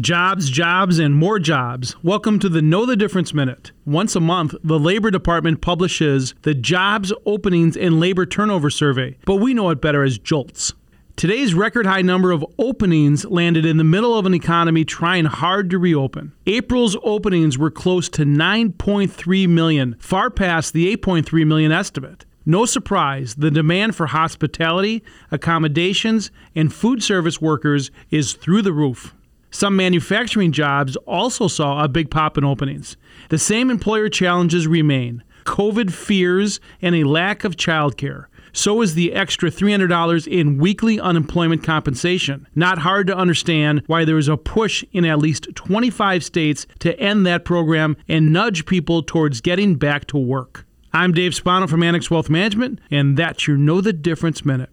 Jobs, jobs, and more jobs. Welcome to the Know the Difference Minute. Once a month, the Labor Department publishes the Jobs Openings and Labor Turnover Survey, but we know it better as JOLTS. Today's record high number of openings landed in the middle of an economy trying hard to reopen. April's openings were close to 9.3 million, far past the 8.3 million estimate. No surprise, the demand for hospitality, accommodations, and food service workers is through the roof. Some manufacturing jobs also saw a big pop in openings. The same employer challenges remain COVID fears and a lack of childcare. So is the extra $300 in weekly unemployment compensation. Not hard to understand why there is a push in at least 25 states to end that program and nudge people towards getting back to work. I'm Dave Spano from Annex Wealth Management, and that's your Know the Difference Minute.